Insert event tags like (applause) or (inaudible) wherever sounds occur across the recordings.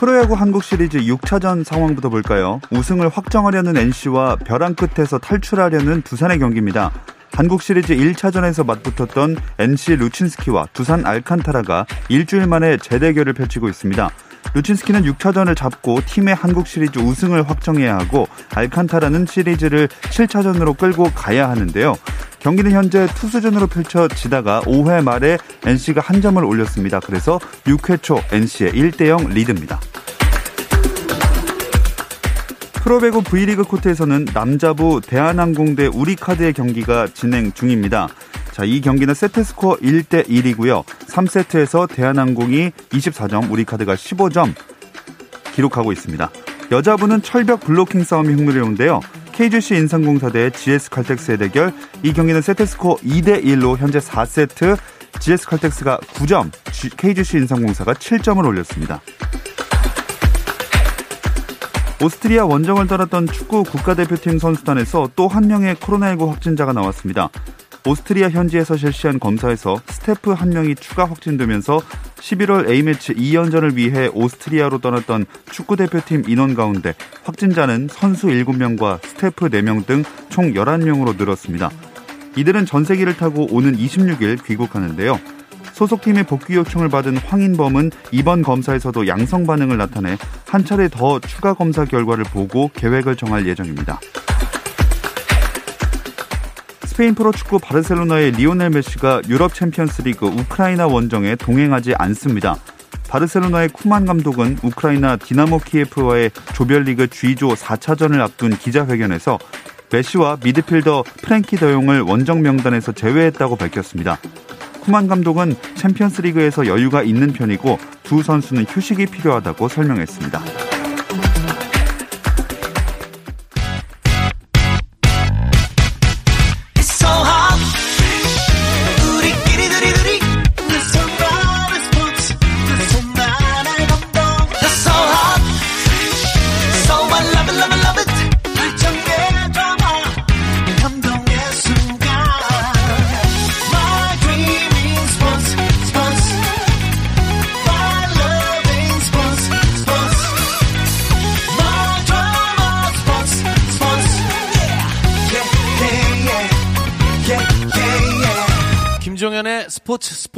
프로야구 한국 시리즈 6차전 상황부터 볼까요? 우승을 확정하려는 NC와 벼랑 끝에서 탈출하려는 두산의 경기입니다. 한국 시리즈 1차전에서 맞붙었던 NC 루친스키와 두산 알칸타라가 일주일 만에 재대결을 펼치고 있습니다. 루친스키는 6차전을 잡고 팀의 한국 시리즈 우승을 확정해야 하고 알칸타라는 시리즈를 7차전으로 끌고 가야 하는데요. 경기는 현재 투수전으로 펼쳐지다가 5회 말에 NC가 한 점을 올렸습니다. 그래서 6회 초 NC의 1대0 리드입니다. 프로배구 V리그 코트에서는 남자부 대한항공 대 우리카드의 경기가 진행 중입니다. 자, 이 경기는 세트 스코어 1대 1이고요. 3세트에서 대한항공이 24점, 우리카드가 15점 기록하고 있습니다. 여자부는 철벽 블로킹 싸움이 흥미로운데요. KGC 인삼공사 대 GS 칼텍스의 대결. 이 경기는 세트 스코어 2대 1로 현재 4세트 GS 칼텍스가 9점, KGC 인삼공사가 7점을 올렸습니다. 오스트리아 원정을 떠났던 축구 국가대표팀 선수단에서 또 한 명의 코로나19 확진자가 나왔습니다. 오스트리아 현지에서 실시한 검사에서 스태프 한 명이 추가 확진되면서 11월 A매치 2연전을 위해 오스트리아로 떠났던 축구대표팀 인원 가운데 확진자는 선수 7명과 스태프 4명 등 총 11명으로 늘었습니다. 이들은 전세기를 타고 오는 26일 귀국하는데요. 소속팀의 복귀 요청을 받은 황인범은 이번 검사에서도 양성 반응을 나타내 한 차례 더 추가 검사 결과를 보고 계획을 정할 예정입니다. 스페인 프로축구 바르셀로나의 리오넬 메시가 유럽 챔피언스리그 우크라이나 원정에 동행하지 않습니다. 바르셀로나의 쿠만 감독은 우크라이나 디나모 키예프와의 조별리그 G조 4차전을 앞둔 기자회견에서 메시와 미드필더 프랭키 더용을 원정 명단에서 제외했다고 밝혔습니다. 쿠만 감독은 챔피언스 리그에서 여유가 있는 편이고 두 선수는 휴식이 필요하다고 설명했습니다.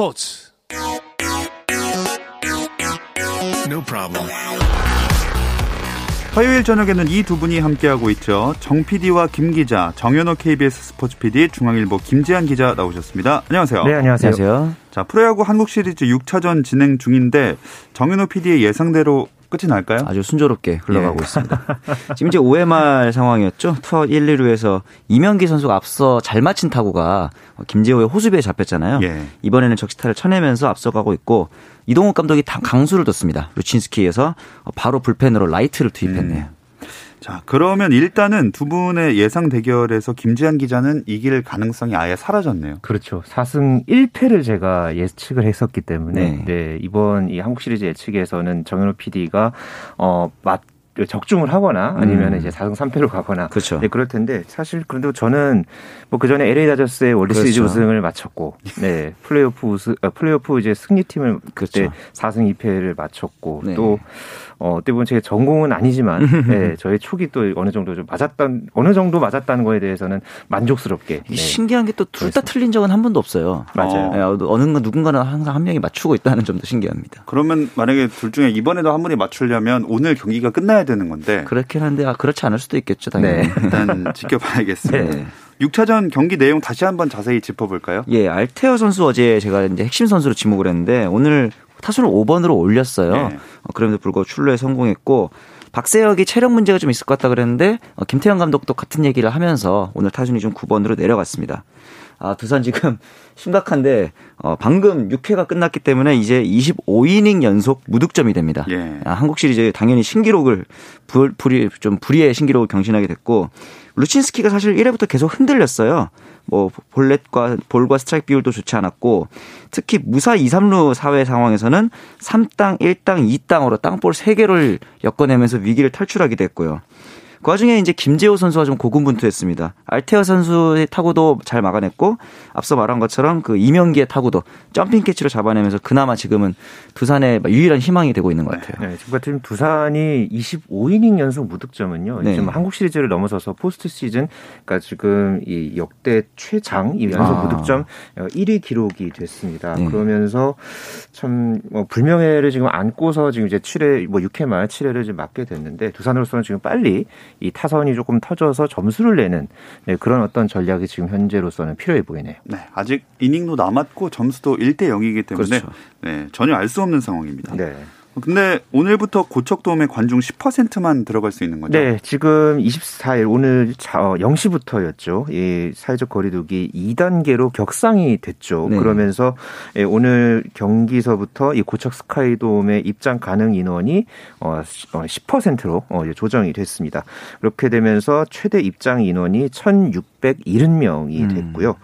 스포츠. No problem. 화요일 저녁에는 이 두 분이 함께하고 있죠. 정 PD와 김 기자, 정현호 KBS 스포츠 PD, 중앙일보 김지한 기자 나오셨습니다. 안녕하세요. 네, 안녕하세요. 안녕하세요. 자, 프로야구 한국 시리즈 6차전 진행 중인데 정현호 PD의 예상대로 끝이 날까요? 아주 순조롭게 흘러가고 예. 있습니다. 지금 이제 5회 말 상황이었죠. 투아웃 1, 2루에서 이명기 선수가 앞서 잘 맞힌 타구가 김재호의 호수비에 잡혔잖아요. 예. 이번에는 적시타를 쳐내면서 앞서가고 있고 이동욱 감독이 강수를 뒀습니다. 루친스키에서 바로 불펜으로 라이트를 투입했네요. 음. 자, 그러면 일단은 두 분의 예상 대결에서 김지한 기자는 이길 가능성이 아예 사라졌네요. 그렇죠. 4승 1패를 제가 예측을 했었기 때문에 네. 네 이번 이 한국 시리즈 예측에서는 정현호 PD가 어, 맞 적중을 하거나 아니면 음. 이제 4승 3패로 가거나 그렇죠. 네, 그럴 텐데 사실 그런데 저는 뭐 그 전에 LA 다저스의 월드 시리즈 그렇죠. 우승을 맞췄고 네, (laughs) 플레이오프 우승 아, 플레이오프 이제 승리팀을 그때 그렇죠. 4승 2패를 맞췄고 네. 또 어, 어떻게 보면 제 전공은 아니지만 (laughs) 네, 저의 촉이 또 어느 정도 좀 맞았던 어느 정도 맞았다는 거에 대해서는 만족스럽게 네. 신기한 게 또 둘 다 틀린 적은 한 번도 없어요. 맞아요. 네, 어느 누군가는 항상 한 명이 맞추고 있다는 점도 신기합니다. 그러면 만약에 둘 중에 이번에도 한 분이 맞추려면 오늘 경기가 끝나야 되는 건데 그렇긴 한데 아, 그렇지 않을 수도 있겠죠. 당연히. 네. 일단 (laughs) 지켜봐야겠습니다. 네. 6차전 경기 내용 다시 한번 자세히 짚어볼까요? 예, 알테어 선수 어제 제가 이제 핵심 선수로 지목을 했는데 오늘 타순을 5번으로 올렸어요. 네. 어, 그럼에도 불구하고 출루에 성공했고 박세혁이 체력 문제가 좀 있을 것 같다 그랬는데 어, 김태형 감독도 같은 얘기를 하면서 오늘 타순이 좀 9번으로 내려갔습니다. 아, 두산 지금 (laughs) 심각한데 어, 방금 6회가 끝났기 때문에 이제 25이닝 연속 무득점이 됩니다. 예. 아, 한국 시리즈 당연히 신기록을 불, 불이 좀 불의의 신기록을 경신하게 됐고 루친스키가 사실 1회부터 계속 흔들렸어요. 뭐 볼넷과 볼과 스트라이크 비율도 좋지 않았고 특히 무사 2, 3루 사회 상황에서는 3땅, 1땅, 2땅으로 땅볼 3개를 엮어내면서 위기를 탈출하게 됐고요. 그 와중에 이제 김재호 선수가 좀 고군분투했습니다. 알테어 선수의 타구도 잘 막아냈고 앞서 말한 것처럼 그 이명기의 타구도 점핑 캐치로 잡아내면서 그나마 지금은 두산의 유일한 희망이 되고 있는 것 같아요. 네, 지금 같은 두산이 25이닝 연속 무득점은요. 네. 지금 한국 시리즈를 넘어서서 포스트 시즌 그러니까 지금 이 역대 최장 이 연속 아. 무득점 1위 기록이 됐습니다. 네. 그러면서 참 뭐 불명예를 지금 안고서 지금 이제 7회 뭐 6회 말 7회를 좀 맞게 됐는데 두산으로서는 지금 빨리 이 타선이 조금 터져서 점수를 내는 네, 그런 어떤 전략이 지금 현재로서는 필요해 보이네요. 네, 아직 이닝도 남았고 점수도 1대 0이기 때문에 그렇죠. 네, 전혀 알 수 없는 상황입니다. 네. 근데 오늘부터 고척돔에 관중 10%만 들어갈 수 있는 거죠? 네, 지금 24일 오늘 0시부터였죠. 이 사회적 거리두기 2단계로 격상이 됐죠. 네. 그러면서 예, 오늘 경기서부터 이 고척 스카이돔에 입장 가능 인원이 10%로 어, 어, 조정이 됐습니다. 그렇게 되면서 최대 입장 인원이 1,670명이 음. 됐고요. 음.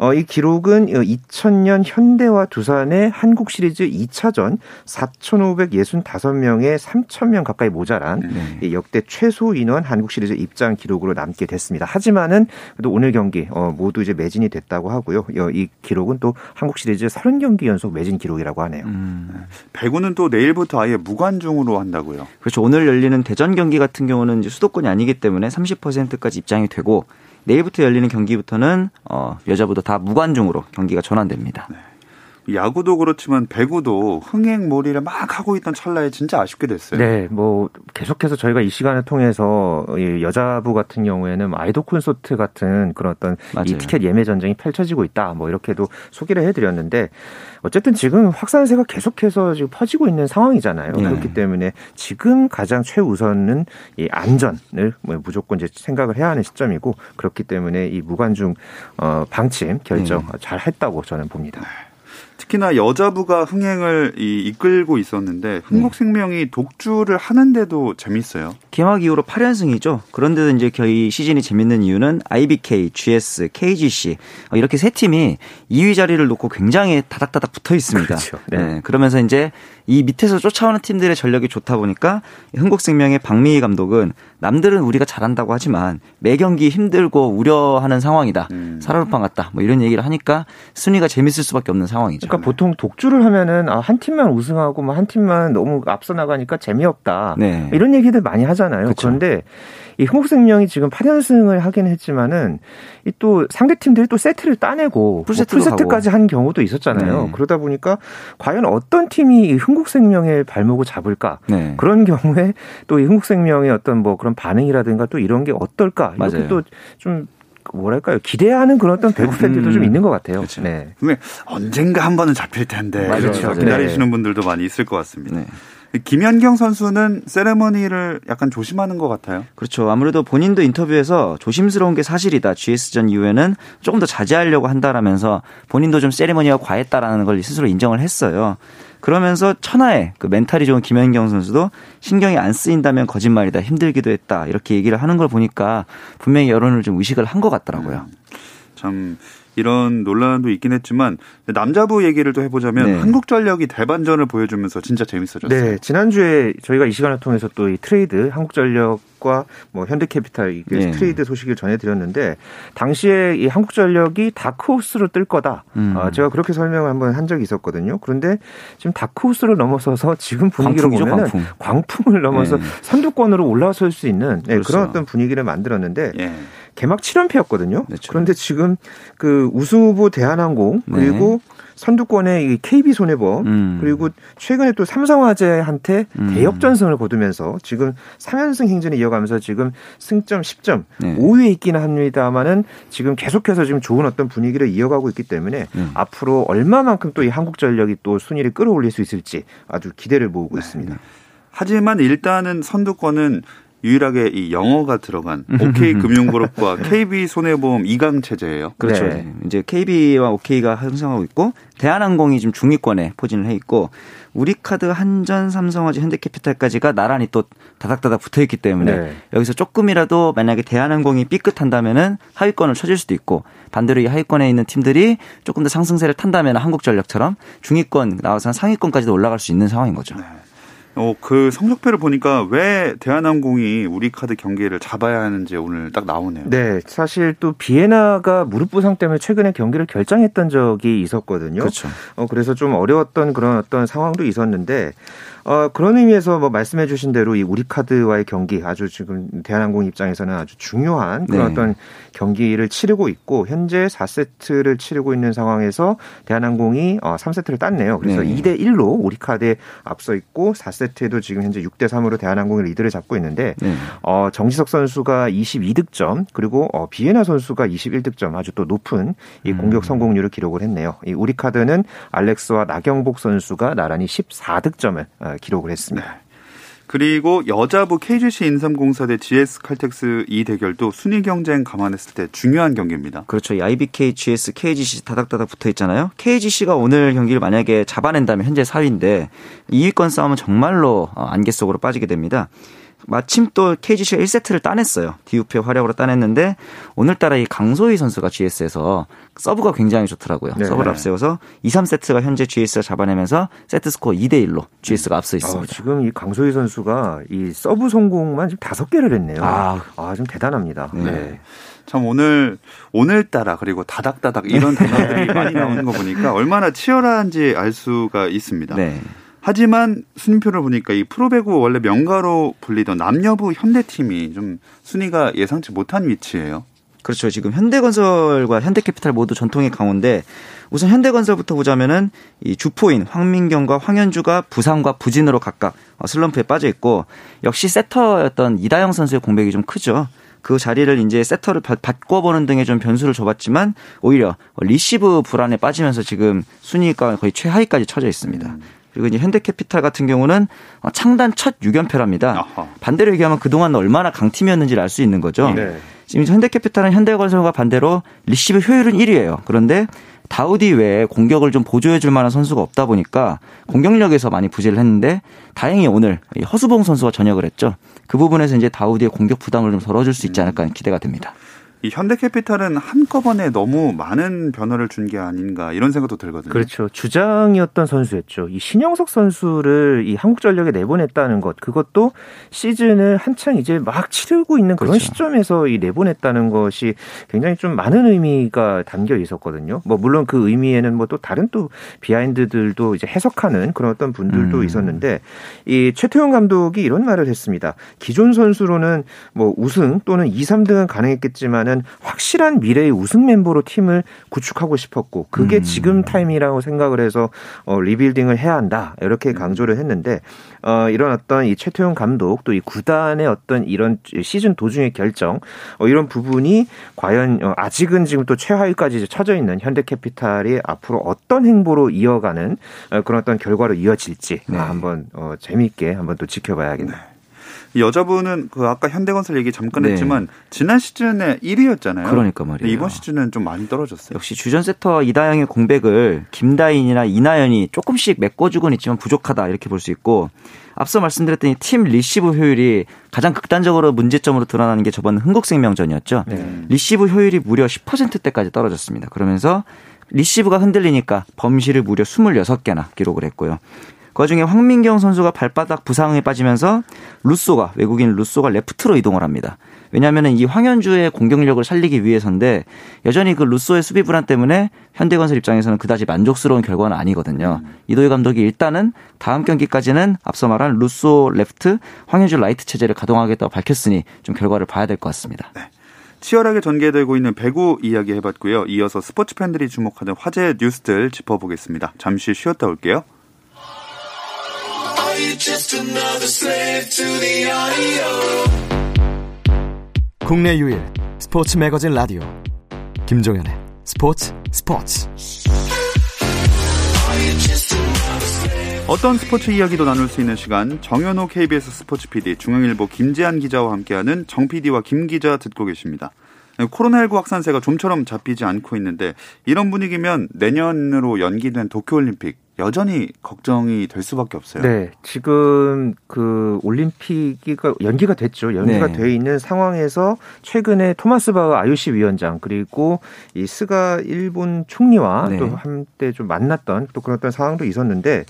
어, 이 기록은 2000년 현대와 두산의 한국 시리즈 2차전 4,565명에 3,000명 가까이 모자란 네. 역대 최소 인원 한국 시리즈 입장 기록으로 남게 됐습니다. 하지만은 그래도 오늘 경기 어, 모두 이제 매진이 됐다고 하고요. 이 기록은 또 한국 시리즈 30경기 연속 매진 기록이라고 하네요. 음. 배구는 또 내일부터 아예 무관중으로 한다고요. 그렇죠. 오늘 열리는 대전 경기 같은 경우는 수도권이 아니기 때문에 30%까지 입장이 되고 내일부터 열리는 경기부터는 어, 여자부도 다 무관중으로 경기가 전환됩니다. 네. 야구도 그렇지만 배구도 흥행몰이를 막 하고 있던 찰나에 진짜 아쉽게 됐어요. 네, 뭐 계속해서 저희가 이 시간을 통해서 여자부 같은 경우에는 아이돌 콘서트 같은 그런 어떤 맞아요. 이 티켓 예매 전쟁이 펼쳐지고 있다. 뭐 이렇게도 소개를 해드렸는데 어쨌든 지금 확산세가 계속해서 지금 퍼지고 있는 상황이잖아요. 네. 그렇기 때문에 지금 가장 최우선은 이 안전을 뭐 무조건 이제 생각을 해야 하는 시점이고 그렇기 때문에 이 무관중 어 방침 결정 네. 잘 했다고 저는 봅니다. 특히나 여자부가 흥행을 이, 이끌고 있었는데 흥국생명이 네. 독주를 하는데도 재밌어요. 개막 이후로 8연승이죠. 그런데도 이제 거의 시즌이 재밌는 이유는 IBK, GS, KGC 어, 이렇게 세 팀이 2위 자리를 놓고 굉장히 다닥다닥 붙어 있습니다. 그렇죠. 네. 네. 그러면서 이제 이 밑에서 쫓아오는 팀들의 전력이 좋다 보니까 흥국생명의 박미희 감독은 남들은 우리가 잘한다고 하지만 매 경기 힘들고 우려하는 상황이다. 음. 살아루팡 같다. 뭐 이런 얘기를 하니까 순위가 재밌을 수밖에 없는 상황이죠. 그러니까 보통 독주를 하면은 아, 한 팀만 우승하고 뭐 한 팀만 너무 앞서 나가니까 재미없다. 네. 이런 얘기들 많이 하잖아요. 그쵸. 그런데 이 흥국생명이 지금 8연승을 하긴 했지만은 이 또 상대 팀들이 또 세트를 따내고 풀세트 까지 한 경우도 있었잖아요. 네. 그러다 보니까 과연 어떤 팀이 이 흥국생명의 발목을 잡을까? 네. 그런 경우에 또 이 흥국생명의 어떤 뭐 그런 반응이라든가 또 이런 게 어떨까? 이렇게 또 좀 뭐랄까요 기대하는 그런 어떤 배구 팬들도 음. 좀 있는 것 같아요. 그렇죠. 네. 언젠가 한 번은 잡힐 텐데 그렇죠. 기다리시는 네. 분들도 많이 있을 것 같습니다. 네. 김연경 선수는 세레머니를 약간 조심하는 것 같아요. 그렇죠. 아무래도 본인도 인터뷰에서 조심스러운 게 사실이다. GS전 이후에는 조금 더 자제하려고 한다라면서 본인도 좀 세레머니가 과했다라는 걸 스스로 인정을 했어요. 그러면서 천하의 그 멘탈이 좋은 김연경 선수도 신경이 안 쓰인다면 거짓말이다. 힘들기도 했다. 이렇게 얘기를 하는 걸 보니까 분명히 여론을 좀 의식을 한 것 같더라고요. 음, 참 이런 논란도 있긴 했지만 남자부 얘기를 또 해보자면 네. 한국 전력이 대반전을 보여주면서 진짜 재밌어졌어요. 네, 지난주에 저희가 이 시간을 통해서 또 이 트레이드 한국 전력 과 뭐 현대캐피탈 네. 트레이드 소식을 전해드렸는데 당시에 이 한국전력이 다크호스로 뜰 거다. 음. 어, 제가 그렇게 설명을 한번 한 적이 있었거든요. 그런데 지금 다크호스를 넘어서서 지금 분위기로 보면 광풍. 을 넘어서 네. 선두권으로 올라설 수 있는 네, 그런 어떤 분위기를 만들었는데. 예. 개막 7연패였거든요. 그렇죠. 그런데 지금 그 우승 후보 대한항공 네. 그리고 네. 선두권의 KB 손해보험 음. 그리고 최근에 또 삼성화재한테 음. 대역전승을 거두면서 지금 3연승 행진을 이어가면서 지금 승점 10점 네. 5위에 있기는 합니다만은 지금 계속해서 지금 좋은 어떤 분위기를 이어가고 있기 때문에 음. 앞으로 얼마만큼 또 이 한국전력이 또 순위를 끌어올릴 수 있을지 아주 기대를 모으고 네. 있습니다. 하지만 일단은 선두권은 유일하게 이 영어가 들어간 OK (laughs) 금융그룹과 KB 손해보험 2강 체제예요. 그렇죠. 네. 이제 KB와 OK가 형성하고 있고 대한항공이 지금 중위권에 포진을 해 있고 우리카드, 한전, 삼성화재, 현대캐피탈까지가 나란히 또 다닥다닥 붙어 있기 때문에 네. 여기서 조금이라도 만약에 대한항공이 삐끗한다면은 하위권을 쳐질 수도 있고 반대로 이 하위권에 있는 팀들이 조금 더 상승세를 탄다면 한국전력처럼 중위권 나와서 상위권까지도 올라갈 수 있는 상황인 거죠. 네. 어, 그 성적표를 보니까 왜 대한항공이 우리 카드 경기를 잡아야 하는지 오늘 딱 나오네요. 네, 사실 또 비에나가 무릎 부상 때문에 최근에 경기를 결정했던 적이 있었거든요. 그렇죠. 어, 그래서 좀 어려웠던 그런 어떤 상황도 있었는데 어, 그런 의미에서 뭐 말씀해 주신 대로 이 우리 카드와의 경기 아주 지금 대한항공 입장에서는 아주 중요한 그런 네. 어떤 경기를 치르고 있고 현재 4세트를 치르고 있는 상황에서 대한항공이 어, 3세트를 땄네요. 그래서 네. 2대 1로 우리 카드에 앞서 있고 4세트에도 지금 현재 6대 3으로 대한항공이 리드를 잡고 있는데 네. 어, 정지석 선수가 22득점 그리고 어, 비에나 선수가 21득점 아주 또 높은 이 공격 음. 성공률을 기록을 했네요. 이 우리 카드는 알렉스와 나경복 선수가 나란히 14득점을 어, 기록을 했습니다. 네. 그리고 여자부 KGC 인삼공사 대 GS 칼텍스 이 대결도 순위 경쟁 감안했을 때 중요한 경기입니다. 그렇죠. 이 IBK, GS, KGC 다닥다닥 붙어 있잖아요. KGC가 오늘 경기를 만약에 잡아낸다면 현재 4위인데 2위권 싸움은 정말로 어, 안개 속으로 빠지게 됩니다. 마침 또 KGC가 1세트를 따냈어요. 디우페 활약으로 따냈는데 오늘따라 이 강소희 선수가 GS에서 서브가 굉장히 좋더라고요. 네. 서브를 앞세워서 2, 3세트가 현재 GS가 잡아내면서 세트 스코어 2대 1로 GS가 앞서 있습니다. 아, 지금 이 강소휘 선수가 이 서브 성공만 지금 다섯 개를 했네요. 아, 아 좀 대단합니다. 네. 네. 참 오늘 오늘따라 그리고 다닥다닥 이런 (laughs) 단어들이 많이 나오는 거 보니까 얼마나 치열한지 알 수가 있습니다. 네. 하지만 순위표를 보니까 이 프로배구 원래 명가로 불리던 남녀부 현대팀이 좀 순위가 예상치 못한 위치예요. 그렇죠. 지금 현대건설과 현대캐피탈 모두 전통의 강호인데 우선 현대건설부터 보자면은 이 주포인 황민경과 황연주가 부상과 부진으로 각각 슬럼프에 빠져 있고 역시 세터였던 이다영 선수의 공백이 좀 크죠. 그 자리를 이제 세터를 바꿔보는 등의 좀 변수를 줘봤지만 오히려 리시브 불안에 빠지면서 지금 순위가 거의 최하위까지 처져 있습니다. 음. 그리고 이제 현대캐피탈 같은 경우는 어, 창단 첫 6연패랍니다. 아하. 반대로 얘기하면 그동안 얼마나 강팀이었는지를 알 수 있는 거죠. 네. 지금 현대캐피탈은 현대건설과 반대로 리시브 효율은 1위예요. 그런데 다우디 외에 공격을 좀 보조해 줄 만한 선수가 없다 보니까 공격력에서 많이 부재를 했는데 다행히 오늘 허수봉 선수가 전역을 했죠. 그 부분에서 이제 다우디의 공격 부담을 좀 덜어줄 수 있지 않을까 기대가 됩니다. 이 현대캐피탈은 한꺼번에 너무 많은 변화를 준 게 아닌가 이런 생각도 들거든요. 그렇죠. 주장이었던 선수였죠. 이 신영석 선수를 이 한국전력에 내보냈다는 것, 그것도 시즌을 한창 이제 막 치르고 있는 그런 그렇죠. 시점에서 이 내보냈다는 것이 굉장히 좀 많은 의미가 담겨 있었거든요. 뭐 물론 그 의미에는 뭐 또 다른 또 비하인드들도 이제 해석하는 그런 어떤 분들도 음. 있었는데 이 최태용 감독이 이런 말을 했습니다. 기존 선수로는 뭐 우승 또는 2, 3등은 가능했겠지만 보다는 확실한 미래의 우승 멤버로 팀을 구축하고 싶었고 그게 음. 지금 타임이라고 생각을 해서 어, 리빌딩을 해야 한다 이렇게 음. 강조를 했는데 어, 이런 어떤 이 최태용 감독 또 이 구단의 어떤 이런 시즌 도중의 결정 어, 이런 부분이 과연 어, 아직은 지금 또 최하위까지 처져 있는 현대캐피탈이 앞으로 어떤 행보로 이어가는 어, 그런 어떤 결과로 이어질지 네. 한번 어, 재미있게 한번 또 지켜봐야겠네요. 네. 여자분은 그 아까 현대건설 얘기 잠깐 네. 했지만 지난 시즌에 1위였잖아요. 그러니까 말이에요. 이번 시즌은 좀 많이 떨어졌어요. 역시 주전 세터 이다영의 공백을 김다인이나 이나연이 조금씩 메꿔주곤 있지만 부족하다 이렇게 볼 수 있고 앞서 말씀드렸듯이 팀 리시브 효율이 가장 극단적으로 문제점으로 드러나는 게 저번 흥국생명전이었죠. 네. 리시브 효율이 무려 10%대까지 떨어졌습니다. 그러면서 리시브가 흔들리니까 범실을 무려 26개나 기록을 했고요. 그 와중에 황민경 선수가 발바닥 부상에 빠지면서 루소가 외국인 루소가 레프트로 이동을 합니다. 왜냐하면 이 황연주의 공격력을 살리기 위해서인데 여전히 그 루소의 수비 불안 때문에 현대건설 입장에서는 그다지 만족스러운 결과는 아니거든요. 음. 이도희 감독이 일단은 다음 경기까지는 앞서 말한 루소 레프트, 황연주 라이트 체제를 가동하겠다고 밝혔으니 좀 결과를 봐야 될 것 같습니다. 네. 치열하게 전개되고 있는 배구 이야기 해봤고요. 이어서 스포츠 팬들이 주목하는 화제 뉴스들 짚어보겠습니다. 잠시 쉬었다 올게요. 국내 유일 스포츠 매거진 라디오. 김종현의 스포츠 스포츠. 어떤 스포츠 이야기도 나눌 수 있는 시간 정현호 KBS 스포츠 PD 중앙일보 김재한 기자와 함께하는 정 PD와 김 기자 듣고 계십니다. 코로나19 확산세가 좀처럼 잡히지 않고 있는데 이런 분위기면 내년으로 연기된 도쿄올림픽 여전히 걱정이 될 수밖에 없어요. 네, 지금 그 올림픽이 연기가 됐죠. 연기가 네. 돼 있는 상황에서 최근에 토마스 바흐 IOC 위원장 그리고 이 스가 일본 총리와 네. 또 한때 좀 만났던 또 그런 상황도 있었는데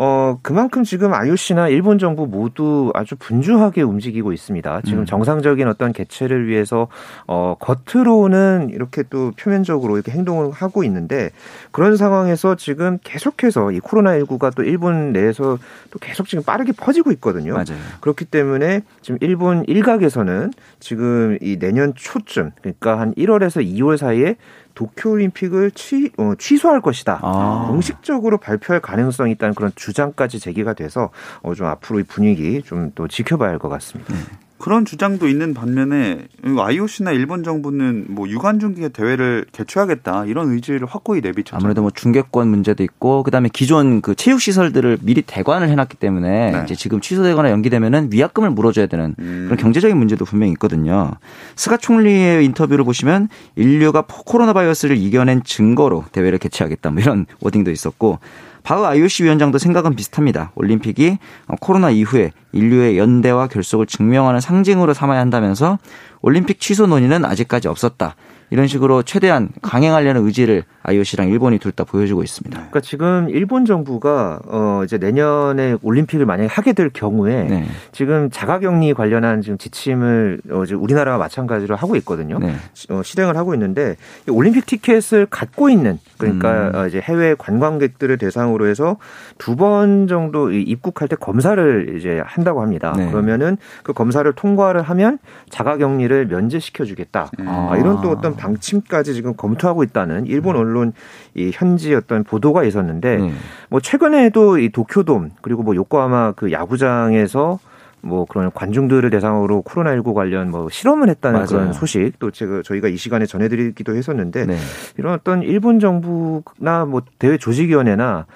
어, 그만큼 지금 IOC나 일본 정부 모두 아주 분주하게 움직이고 있습니다. 지금 음. 정상적인 어떤 개최를 위해서 어, 겉으로는 이렇게 또 표면적으로 이렇게 행동을 하고 있는데 그런 상황에서 지금 계속해서 이 코로나19가 또 일본 내에서 또 계속 지금 빠르게 퍼지고 있거든요. 맞아요. 그렇기 때문에 지금 일본 일각에서는 지금 이 내년 초쯤 그러니까 한 1월에서 2월 사이에 도쿄올림픽을 취, 어, 취소할 것이다. 아. 공식적으로 발표할 가능성이 있다는 그런 주장까지 제기가 돼서 어, 좀 앞으로 이 분위기 좀 또 지켜봐야 할 것 같습니다. 네. 그런 주장도 있는 반면에 IOC나 일본 정부는 뭐 유관중계 대회를 개최하겠다 이런 의지를 확고히 내비쳤죠. 아무래도 뭐 중계권 문제도 있고 그다음에 기존 그 체육 시설들을 미리 대관을 해놨기 때문에 네. 이제 지금 취소되거나 연기되면은 위약금을 물어줘야 되는 음. 그런 경제적인 문제도 분명히 있거든요. 스가 총리의 인터뷰를 보시면 인류가 코로나 바이러스를 이겨낸 증거로 대회를 개최하겠다 뭐 이런 (laughs) wording도 있었고 바흐 IOC 위원장도 생각은 비슷합니다. 올림픽이 코로나 이후에 인류의 연대와 결속을 증명하는 상징으로 삼아야 한다면서 올림픽 취소 논의는 아직까지 없었다. 이런 식으로 최대한 강행하려는 의지를 IOC랑 일본이 둘 다 보여주고 있습니다. 그러니까 지금 일본 정부가 어 이제 내년에 올림픽을 만약에 하게 될 경우에 네. 지금 자가격리 관련한 지금 지침을 어 이제 우리나라와 마찬가지로 하고 있거든요. 네. 어 실행을 하고 있는데 올림픽 티켓을 갖고 있는 그러니까 음. 어 이제 해외 관광객들을 대상으로 해서 두 번 정도 입국할 때 검사를 이제 한다고 합니다. 네. 그러면은 그 검사를 통과를 하면 자가격리를 면제시켜 주겠다. 음. 아. 이런 또 어떤 방침까지 지금 검토하고 있다는 일본 음. 언론 이 현지 어떤 보도가 있었는데 음. 뭐 최근에도 이 도쿄돔 그리고 뭐 요코하마 그 야구장에서 뭐 그런 관중들을 대상으로 코로나19 관련 뭐 실험을 했다는 맞아요. 그런 소식 또 제가 저희가 이 시간에 전해드리기도 했었는데 네. 이런 어떤 일본 정부나 뭐 대회 조직위원회나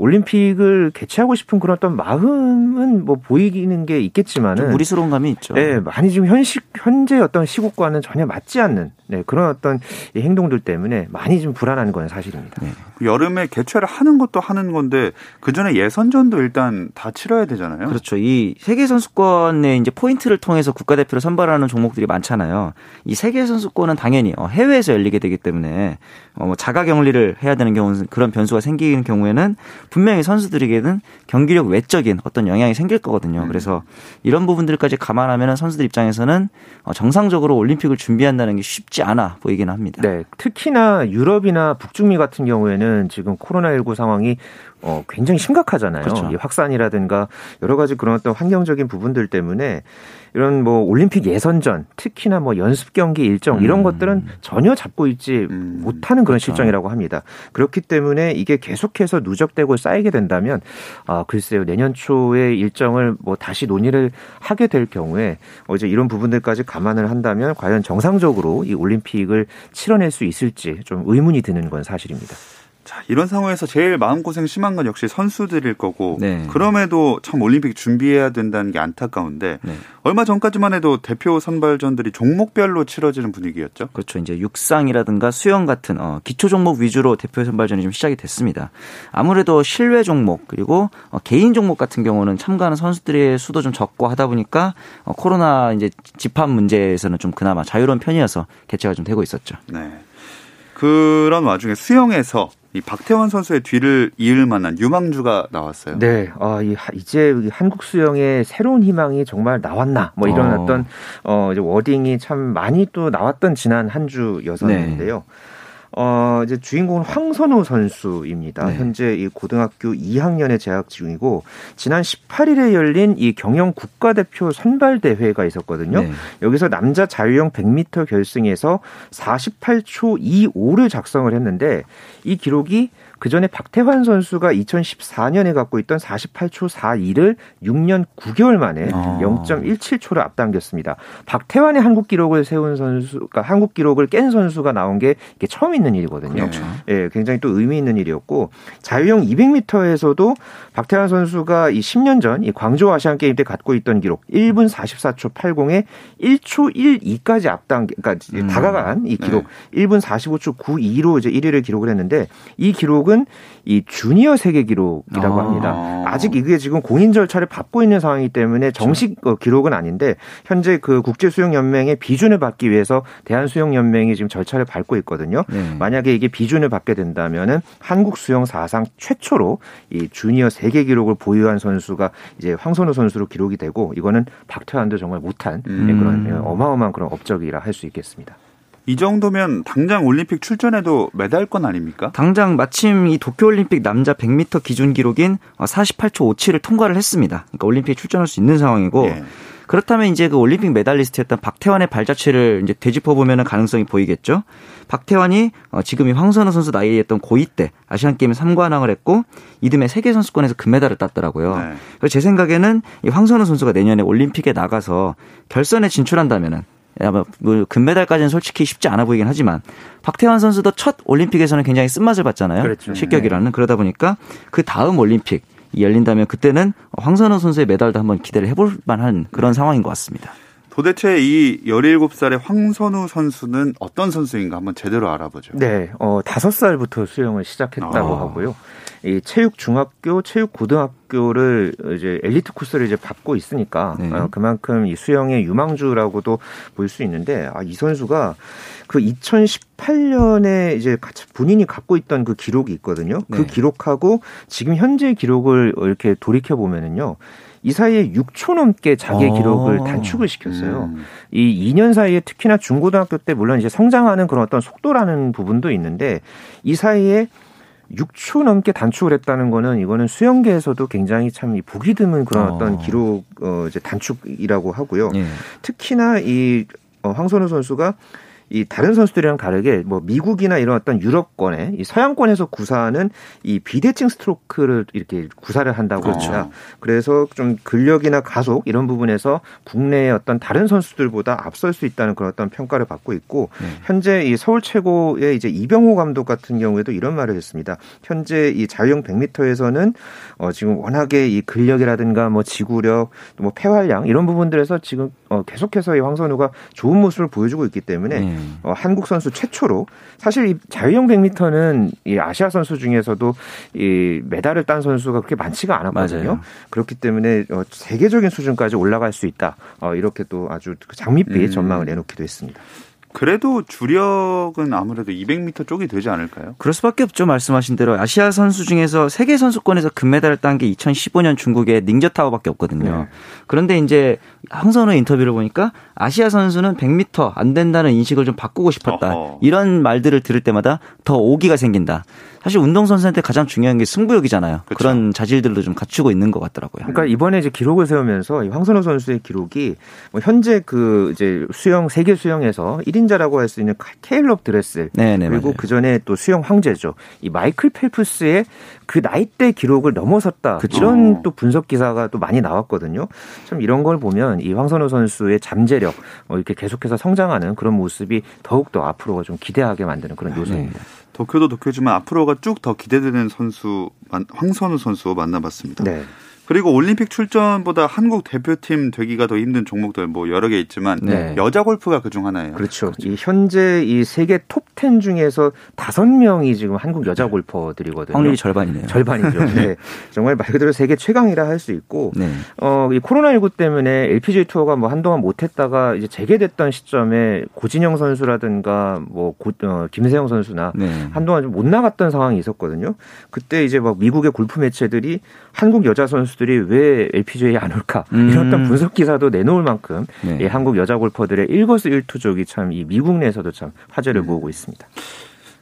올림픽을 개최하고 싶은 그런 어떤 마음은 뭐 보이기는 게 있겠지만은 무리스러운 감이 있죠. 네, 많이 지금 현실 현재 어떤 시국과는 전혀 맞지 않는 네, 그런 어떤 행동들 때문에 많이 좀 불안한 건 사실입니다. 네. 여름에 개최를 하는 것도 하는 건데 그 전에 예선전도 일단 다 치러야 되잖아요. 그렇죠. 이 세계 선수권의 이제 포인트를 통해서 국가대표를 선발하는 종목들이 많잖아요. 이 세계 선수권은 당연히 어, 해외에서 열리게 되기 때문에 어, 뭐 자가 격리를 해야 되는 경우는 그런 변수가 생기는 경우에는 분명히 선수들에게는 경기력 외적인 어떤 영향이 생길 거거든요. 음. 그래서 이런 부분들까지 감안하면 선수들 입장에서는 어, 정상적으로 올림픽을 준비한다는 게 쉽지 않아 보이기는 합니다. 네, 특히나 유럽이나 북중미 같은 경우에는 지금 코로나19 상황이 어, 굉장히 심각하잖아요. 그렇죠. 이 확산이라든가 여러 가지 그런 어떤 환경적인 부분들 때문에 이런 뭐 올림픽 예선전, 특히나 뭐 연습 경기 일정 이런 음. 것들은 전혀 잡고 있지 음. 못하는 그런 그렇죠. 실정이라고 합니다. 그렇기 때문에 이게 계속해서 누적되고 쌓이게 된다면 아 글쎄요 내년 초에 일정을 뭐 다시 논의를 하게 될 경우에 어 이제 이런 부분들까지 감안을 한다면 과연 정상적으로 이 올림픽을 치러낼 수 있을지 좀 의문이 드는 건 사실입니다. 자, 이런 상황에서 제일 마음고생 심한 건 역시 선수들일 거고 네. 그럼에도 참 올림픽 준비해야 된다는 게 안타까운데 네. 얼마 전까지만 해도 대표 선발전들이 종목별로 치러지는 분위기였죠. 그렇죠. 이제 육상이라든가 수영 같은 어, 기초 종목 위주로 대표 선발전이 좀 시작이 됐습니다. 아무래도 실외 종목 그리고 어, 개인 종목 같은 경우는 참가하는 선수들의 수도 좀 적고 하다 보니까 어, 코로나 이제 집합 문제에서는 좀 그나마 자유로운 편이어서 개최가 좀 되고 있었죠. 네. 그런 와중에 수영에서 이 박태환 선수의 뒤를 이을 만한 유망주가 나왔어요. 네, 아, 이, 이제 한국 수영의 새로운 희망이 정말 나왔나, 뭐 이런 어. 떤 어, 워딩이 참 많이 또 나왔던 지난 한 주였었는데요. 네. 어, 이제 주인공은 황선우 선수입니다. 네. 현재 이 고등학교 2학년에 재학 중이고 지난 18일에 열린 이 경영 국가대표 선발 대회가 있었거든요. 네. 여기서 남자 자유형 100m 결승에서 48초 25를 작성을 했는데 이 기록이 그 전에 박태환 선수가 2014년에 갖고 있던 48초 42를 6년 9개월 만에 어. 0.17초를 앞당겼습니다. 박태환의 한국 기록을 세운 선수가 그러니까 한국 기록을 깬 선수가 나온 게 이게 처음 있는 일이거든요. 그렇죠. 예, 굉장히 또 의미 있는 일이었고 자유형 200m에서도 박태환 선수가 이 10년 전 이 광저우 아시안 게임 때 갖고 있던 기록 1분 44초 80에 1초 12까지 앞당 그러니까 음. 다가간 이 기록 네. 1분 45초 92로 이제 1위를 기록을 했는데 이 기록은 이 주니어 세계 기록이라고 아. 합니다. 아직 이게 지금 공인 절차를 밟고 있는 상황이기 때문에 정식 그렇죠. 기록은 아닌데 현재 그 국제 수영 연맹의 비준을 받기 위해서 대한 수영 연맹이 지금 절차를 밟고 있거든요. 네. 만약에 이게 비준을 받게 된다면은 한국 수영 사상 최초로 이 주니어 세계 기록을 보유한 선수가 이제 황선우 선수로 기록이 되고 이거는 박태환도 정말 못한 음. 그런 어마어마한 그런 업적이라 할 수 있겠습니다. 이 정도면 당장 올림픽 출전해도 메달권 아닙니까? 당장 마침 이 도쿄올림픽 남자 100m 기준 기록인 48초 57을 통과를 했습니다. 그러니까 올림픽에 출전할 수 있는 상황이고 예. 그렇다면 이제 그 올림픽 메달리스트였던 박태환의 발자취를 이제 되짚어 보면 가능성이 보이겠죠. 박태환이 어, 지금이 황선우 선수 나이에 했던 고2 때 아시안 게임 3관왕을 했고 이듬해 세계 선수권에서 금메달을 땄더라고요. 네. 그래서 제 생각에는 이 황선우 선수가 내년에 올림픽에 나가서 결선에 진출한다면은 아마 뭐 금메달까지는 솔직히 쉽지 않아 보이긴 하지만 박태환 선수도 첫 올림픽에서는 굉장히 쓴맛을 봤잖아요. 그렇죠. 실격이라는 네. 그러다 보니까 그 다음 올림픽 열린다면 그때는 황선우 선수의 메달도 한번 기대를 해볼 만한 그런 상황인 것 같습니다. 도대체 이 17살의 황선우 선수는 어떤 선수인가 한번 제대로 알아보죠. 네, 어, 5살부터 수영을 시작했다고 아. 하고요. 이 체육 중학교, 체육 고등학교를 이제 엘리트 코스를 이제 밟고 있으니까 네. 어, 그만큼 이 수영의 유망주라고도 볼 수 있는데 아, 이 선수가 그 2018년에 이제 본인이 갖고 있던 그 기록이 있거든요. 그 네. 기록하고 지금 현재 기록을 이렇게 돌이켜 보면은요. 이 사이에 6초 넘게 자기의 어. 기록을 단축을 시켰어요. 음. 이 2년 사이에 특히나 중고등학교 때 물론 이제 성장하는 그런 어떤 속도라는 부분도 있는데 이 사이에 6초 넘게 단축을 했다는 거는 이거는 수영계에서도 굉장히 참 보기 드문 그런 어. 어떤 기록 어 이제 단축이라고 하고요. 예. 특히나 이 어, 황선우 선수가 이 다른 선수들이랑 다르게 뭐 미국이나 이런 어떤 유럽권에 이 서양권에서 구사하는 이 비대칭 스트로크를 이렇게 구사를 한다고 그렇죠. 합니다. 그래서 좀 근력이나 가속 이런 부분에서 국내의 어떤 다른 선수들보다 앞설 수 있다는 그런 어떤 평가를 받고 있고 네. 현재 이 서울 최고의 이제 이병호 감독 같은 경우에도 이런 말을 했습니다. 현재 이 자유형 100m에서는 어 지금 워낙에 이 근력이라든가 뭐 지구력, 뭐 폐활량 이런 부분들에서 지금 어 계속해서 이 황선우가 좋은 모습을 보여주고 있기 때문에 네. 어, 한국 선수 최초로 사실 이 자유형 100m는 이 아시아 선수 중에서도 이 메달을 딴 선수가 그렇게 많지가 않았거든요. 맞아요. 그렇기 때문에 어, 세계적인 수준까지 올라갈 수 있다. 어, 이렇게 또 아주 장밋빛 음. 전망을 내놓기도 했습니다. 그래도 주력은 아무래도 200m 쪽이 되지 않을까요? 그럴 수밖에 없죠. 말씀하신 대로 아시아 선수 중에서 세계 선수권에서 금메달을 딴 게 2015년 중국의 닝저타워밖에 없거든요. 네. 그런데 이제 황선우 인터뷰를 보니까 아시아 선수는 100m 안 된다는 인식을 좀 바꾸고 싶었다. 어허. 이런 말들을 들을 때마다 더 오기가 생긴다. 사실 운동선수한테 가장 중요한 게 승부욕이잖아요. 그렇죠. 그런 자질들도 좀 갖추고 있는 것 같더라고요. 그러니까 이번에 이제 기록을 세우면서 황선우 선수의 기록이 뭐 현재 그 이제 수영 세계 수영에서 1인자라고 할 수 있는 케일럽 드레스 네네, 그리고 맞아요. 그 전에 또 수영 황제죠. 이 마이클 펠프스의 그 나이대 기록을 넘어섰다. 그쵸. 이런 또 분석 기사가 또 많이 나왔거든요. 참 이런 걸 보면 이 황선우 선수의 잠재력 어, 이렇게 계속해서 성장하는 그런 모습이 더욱 더 앞으로가 좀 기대하게 만드는 그런 요소입니다. 네. 도쿄도 도쿄지만 앞으로가 쭉 더 기대되는 선수 황선우 선수 만나봤습니다. 네. 그리고 올림픽 출전보다 한국 대표팀 되기가 더 힘든 종목들 뭐 여러 개 있지만 네. 여자 골프가 그중 하나예요. 그렇죠. 그렇죠. 이 현재 이 세계 톱10 중에서 다섯 명이 지금 한국 여자 네. 골퍼들이거든요. 확률이 절반이네요. 절반이죠. (laughs) 네. 정말 말 그대로 세계 최강이라 할 수 있고 네. 어, 이 코로나19 때문에 LPGA 투어가 뭐 한동안 못 했다가 이제 재개됐던 시점에 고진영 선수라든가 뭐 고, 어, 김세영 선수나 네. 한동안 좀 못 나갔던 상황이 있었거든요. 그때 이제 막 미국의 골프 매체들이 한국 여자 선수 들이 왜 LPGA에 안 올까 음. 이런 어떤 분석 기사도 내놓을 만큼 네. 이 한국 여자 골퍼들의 일거수일투족이 참 이 미국 내에서도 참 화제를 음. 모으고 있습니다.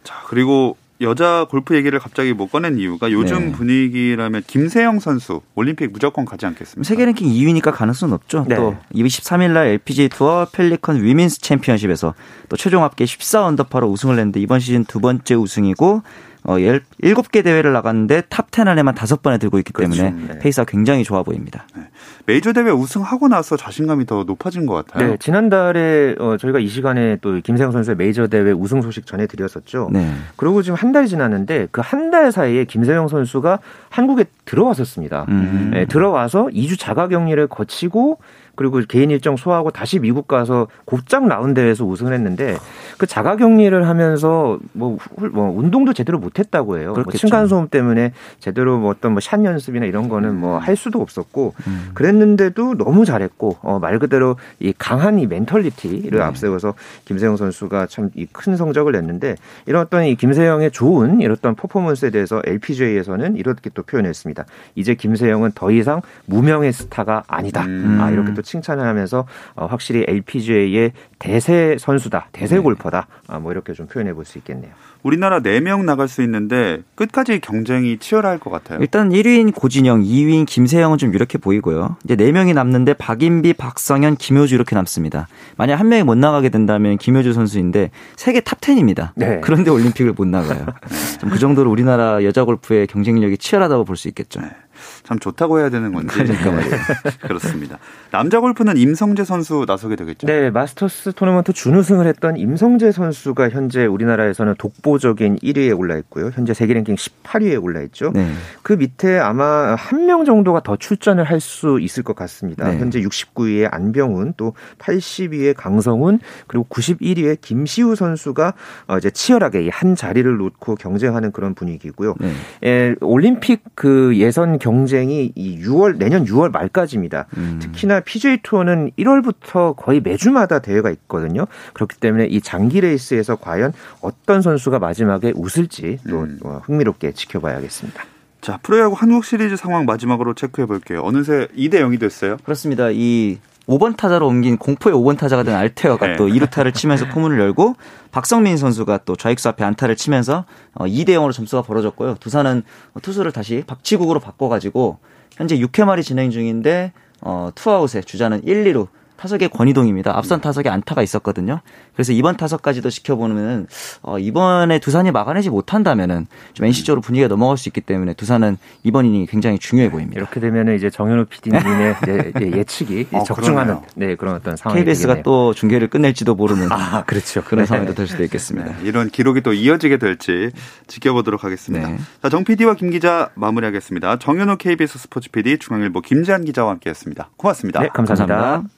자 그리고 여자 골프 얘기를 갑자기 못 꺼낸 이유가 요즘 네. 분위기라면 김세영 선수 올림픽 무조건 가지 않겠습니까? 세계 랭킹 2위니까 가능성은 없죠. 네. 또 23일 날 LPGA 투어 펠리컨 위민스 챔피언십에서 또 최종 합계 14 언더파로 우승을 했는데 이번 시즌 두 번째 우승이고 어, 7개 대회를 나갔는데 top 10 안에만 5번에 들고 있기 그렇죠. 때문에 네. 페이스가 굉장히 좋아 보입니다. 네. 메이저 대회 우승하고 나서 자신감이 더 높아진 것 같아요. 네, 지난달에 어, 저희가 이 시간에 또 김세영 선수의 메이저 대회 우승 소식 전해드렸었죠. 네. 그리고 지금 한 달이 지났는데 그 한 달 사이에 김세영 선수가 한국에 들어왔었습니다. 음. 네, 들어와서 2주 자가 격리를 거치고 그리고 개인 일정 소화하고 다시 미국 가서 곧장 나온 대회에서 우승을 했는데 그 자가 격리를 하면서 뭐, 뭐 운동도 제대로 못했다고 해요. 뭐 층간소음 때문에 제대로 뭐 어떤 뭐샷 연습이나 이런 거는 뭐 할 수도 없었고 음. 그랬는데도 너무 잘했고 어, 말 그대로 이 강한 이 멘털리티를 네. 앞세워서 김세영 선수가 참 이 큰 성적을 냈는데 이런 어떤 이 김세영의 좋은 이런 어떤 퍼포먼스에 대해서 LPGA에서는 이렇게 또 표현했습니다. 이제 김세영은 더 이상 무명의 스타가 아니다. 음. 아, 이렇게 또 칭찬을 하면서 어, 확실히 LPGA의 대세 선수다, 대세 네. 골퍼다, 아, 뭐 이렇게 좀 표현해 볼 수 있겠네요. 우리나라 4명 나갈 수 있는데 끝까지 경쟁이 치열할 것 같아요. 일단 1위인 고진영, 2위인 김세영은 좀 이렇게 보이고요. 이제 4명이 남는데 박인비, 박성현, 김효주 이렇게 남습니다. 만약 한 명이 못 나가게 된다면 김효주 선수인데 세계 top 10입니다. 네. 그런데 올림픽을 못 나가요. (laughs) 좀 그 정도로 우리나라 여자 골프의 경쟁력이 치열하다고 볼 수 있겠죠. 네. 참 좋다고 해야 되는 건지 그러니까 말이에요. (laughs) 그렇습니다. 남자 골프는 임성재 선수 나서게 되겠죠. 네, 마스터스 토너먼트 준우승을 했던 임성재 선수가 현재 우리나라에서는 독보적인 1위에 올라 있고요. 현재 세계 랭킹 18위에 올라 있죠. 네. 그 밑에 아마 한 명 정도가 더 출전을 할 수 있을 것 같습니다. 네. 현재 69위에 안병훈, 또 80위에 강성훈, 그리고 91위에 김시우 선수가 어, 이제 치열하게 이한 자리를 놓고 경쟁하는 그런 분위기고요. 네. 에, 올림픽 그 예선 경쟁이 이 6월 내년 6월 말까지입니다. 음. 특히나 PGA 투어는 1월부터 거의 매주마다 대회가 있거든요. 그렇기 때문에 이 장기 레이스에서 과연 어떤 선수가 마지막에 웃을지 또 음. 어, 흥미롭게 지켜봐야겠습니다. 자, 프로야구 한국 시리즈 상황 마지막으로 체크해 볼게요. 어느새 2대 0이 됐어요. 그렇습니다. 이 5번 타자로 옮긴 공포의 5번 타자가 된 알테어가 네. 또 2루타를 치면서 포문을 열고 박석민 선수가 또 좌익수 앞에 안타를 치면서 2대 어, 0으로 점수가 벌어졌고요. 두산은 투수를 다시 박치국으로 바꿔 가지고 현재 6회 말이 진행 중인데 어, 투아웃에 주자는 1, 2루 타석의 권희동입니다. 앞선 타석에 안타가 있었거든요. 그래서 이번 타석까지도 지켜보면 어, 이번에 두산이 막아내지 못한다면은 좀 NC 쪽으로 분위기가 넘어갈 수 있기 때문에 두산은 이번 이닝이 굉장히 중요해 보입니다. 이렇게 되면은 이제 정현우 PD님의 (laughs) 예측이 어, 적중하는 네, 그런 어떤 상황이 KBS가 되겠네요. 또 중계를 끝낼지도 모르는 (laughs) 아, 그렇죠. 그런 네. 상황도 될 수도 있겠습니다. 네, 이런 기록이 또 이어지게 될지 지켜보도록 하겠습니다. 네. 자, 정 PD와 김 기자 마무리하겠습니다. 정현우 KBS 스포츠 PD 중앙일보 김재한 기자와 함께했습니다. 고맙습니다. 네, 감사합니다. 감사합니다.